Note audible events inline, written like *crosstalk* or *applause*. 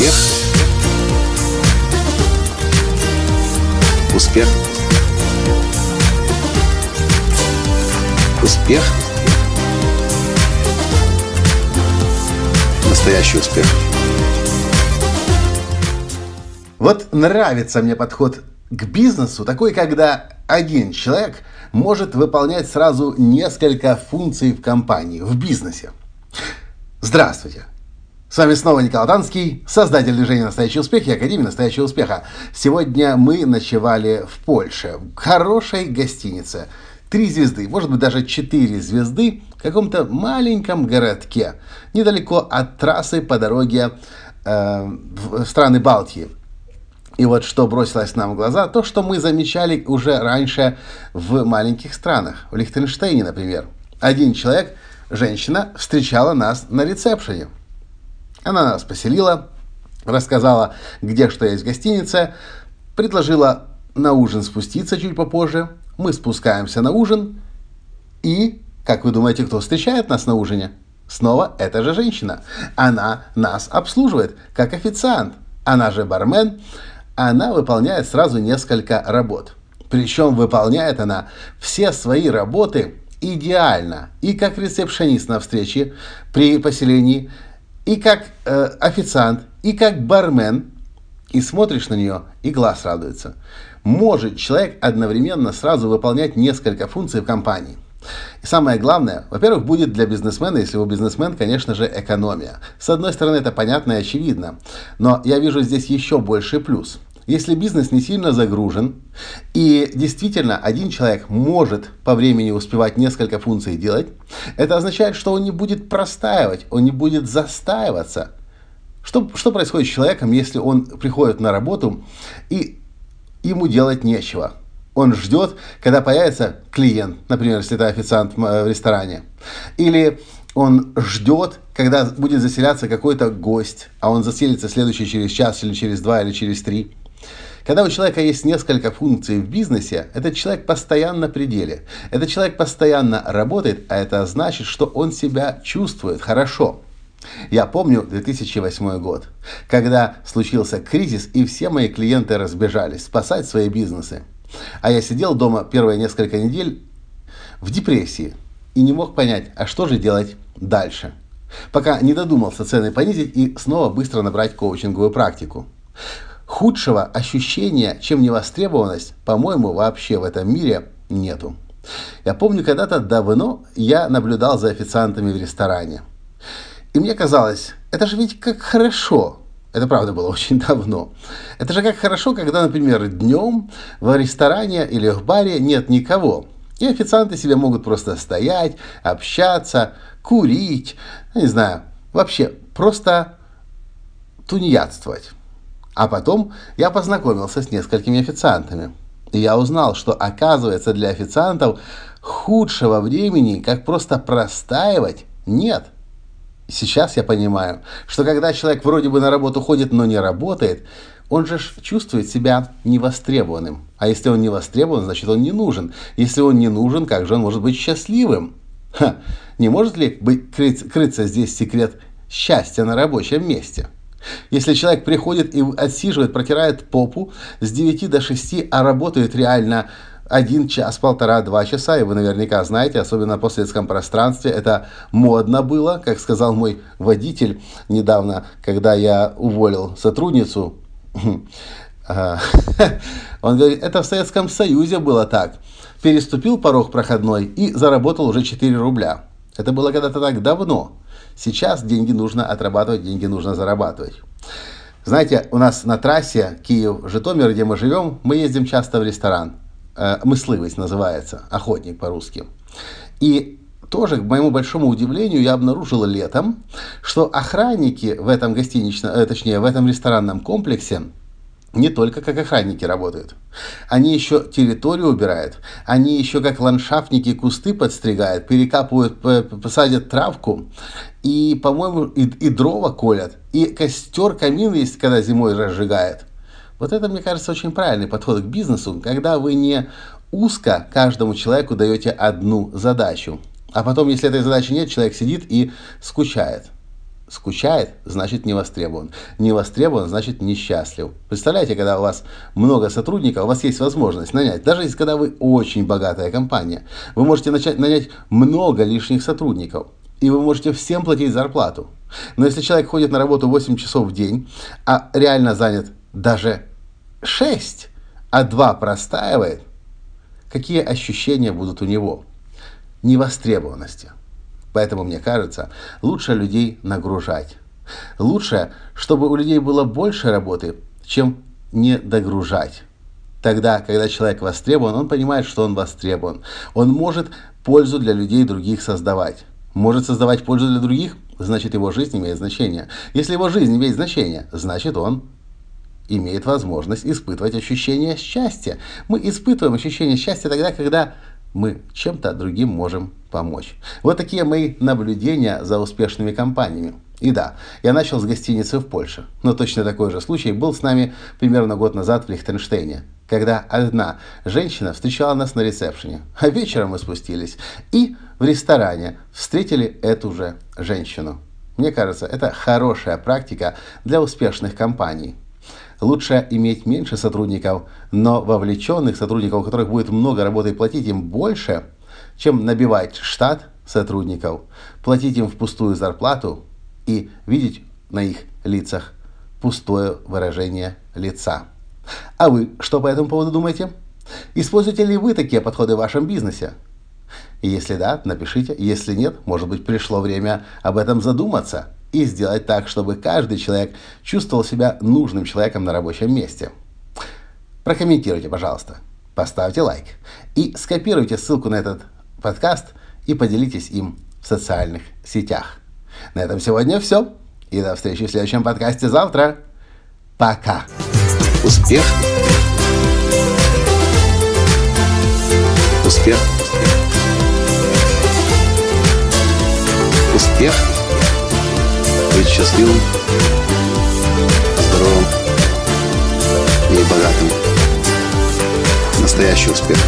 Успех. Успех. Успех. Настоящий успех. Вот нравится мне подход к бизнесу, такой, когда один человек может выполнять сразу несколько функций в компании, в бизнесе. Здравствуйте! С вами снова Николай Танский, создатель движения «Настоящий успех» и Академии «Настоящего успеха». Сегодня мы ночевали в Польше, в хорошей гостинице. Три звезды, может быть даже четыре звезды в каком-то маленьком городке, недалеко от трассы по дороге э, в страны Балтии. И вот что бросилось нам в глаза, то, что мы замечали уже раньше в маленьких странах, в Лихтенштейне, например. Один человек, женщина, встречала нас на ресепшене – она нас поселила, рассказала, где что есть в гостинице, предложила на ужин спуститься чуть попозже. Мы спускаемся на ужин, и, как вы думаете, кто встречает нас на ужине? Снова эта же женщина. Она нас обслуживает, как официант. Она же бармен. Она выполняет сразу несколько работ. Причем выполняет она все свои работы идеально. И как ресепшенист на встрече при поселении, и как э, официант, и как бармен, и смотришь на нее, и глаз радуется. Может человек одновременно сразу выполнять несколько функций в компании. И самое главное, во-первых, будет для бизнесмена, если вы бизнесмен, конечно же, экономия. С одной стороны, это понятно и очевидно, но я вижу здесь еще больший плюс – если бизнес не сильно загружен, и действительно один человек может по времени успевать несколько функций делать, это означает, что он не будет простаивать, он не будет застаиваться. Что, что происходит с человеком, если он приходит на работу и ему делать нечего? Он ждет, когда появится клиент, например, если это официант в ресторане. Или он ждет, когда будет заселяться какой-то гость, а он заселится следующий через час или через два или через три. Когда у человека есть несколько функций в бизнесе, этот человек постоянно при деле. Этот человек постоянно работает, а это значит, что он себя чувствует хорошо. Я помню 2008 год, когда случился кризис, и все мои клиенты разбежались спасать свои бизнесы. А я сидел дома первые несколько недель в депрессии и не мог понять, а что же делать дальше. Пока не додумался цены понизить и снова быстро набрать коучинговую практику. Худшего ощущения, чем невостребованность, по-моему, вообще в этом мире нету. Я помню, когда-то давно я наблюдал за официантами в ресторане. И мне казалось, это же ведь как хорошо. Это правда было *laughs* очень давно. Это же как хорошо, когда, например, днем в ресторане или в баре нет никого. И официанты себе могут просто стоять, общаться, курить, не знаю, вообще просто тунеядствовать. А потом я познакомился с несколькими официантами. И я узнал, что оказывается для официантов худшего времени, как просто простаивать, нет. Сейчас я понимаю, что когда человек вроде бы на работу ходит, но не работает, он же чувствует себя невостребованным. А если он не востребован, значит он не нужен. Если он не нужен, как же он может быть счастливым? Ха, не может ли быть, крыться, крыться здесь секрет счастья на рабочем месте? Если человек приходит и отсиживает, протирает попу с 9 до 6, а работает реально один час, полтора, два часа, и вы наверняка знаете, особенно в постсоветском пространстве, это модно было, как сказал мой водитель недавно, когда я уволил сотрудницу. *laughs* *laughs* Он говорит, это в Советском Союзе было так. Переступил порог проходной и заработал уже 4 рубля. Это было когда-то так давно. Сейчас деньги нужно отрабатывать, деньги нужно зарабатывать. Знаете, у нас на трассе Киев-Житомир, где мы живем, мы ездим часто в ресторан. Э, Мысливость называется, охотник по-русски. И тоже, к моему большому удивлению, я обнаружил летом, что охранники в этом гостиничном, э, точнее, в этом ресторанном комплексе не только как охранники работают. Они еще территорию убирают, они еще как ландшафтники кусты подстригают, перекапывают, посадят травку, и, по-моему, и, и дрова колят, и костер, камин есть, когда зимой разжигает. Вот это, мне кажется, очень правильный подход к бизнесу, когда вы не узко каждому человеку даете одну задачу, а потом, если этой задачи нет, человек сидит и скучает. Скучает, значит не востребован. Не востребован, значит несчастлив. Представляете, когда у вас много сотрудников, у вас есть возможность нанять, даже если когда вы очень богатая компания, вы можете начать нанять много лишних сотрудников. И вы можете всем платить зарплату. Но если человек ходит на работу 8 часов в день, а реально занят даже 6, а 2 простаивает, какие ощущения будут у него? Невостребованности. Поэтому, мне кажется, лучше людей нагружать. Лучше, чтобы у людей было больше работы, чем не догружать. Тогда, когда человек востребован, он понимает, что он востребован. Он может пользу для людей других создавать. Может создавать пользу для других, значит его жизнь имеет значение. Если его жизнь имеет значение, значит он имеет возможность испытывать ощущение счастья. Мы испытываем ощущение счастья тогда, когда мы чем-то другим можем помочь. Вот такие мои наблюдения за успешными компаниями. И да, я начал с гостиницы в Польше. Но точно такой же случай был с нами примерно год назад в Лихтенштейне, когда одна женщина встречала нас на ресепшене, а вечером мы спустились и в ресторане встретили эту же женщину. Мне кажется, это хорошая практика для успешных компаний. Лучше иметь меньше сотрудников, но вовлеченных сотрудников, у которых будет много работы и платить им больше, чем набивать штат сотрудников, платить им впустую зарплату и видеть на их лицах пустое выражение лица. А вы что по этому поводу думаете? Используете ли вы такие подходы в вашем бизнесе? Если да, напишите. Если нет, может быть, пришло время об этом задуматься и сделать так, чтобы каждый человек чувствовал себя нужным человеком на рабочем месте. Прокомментируйте, пожалуйста, поставьте лайк и скопируйте ссылку на этот подкаст и поделитесь им в социальных сетях. На этом сегодня все. И до встречи в следующем подкасте завтра. Пока. Успех. Успех. Успех. Быть счастливым, здоровым и богатым. Настоящий успех.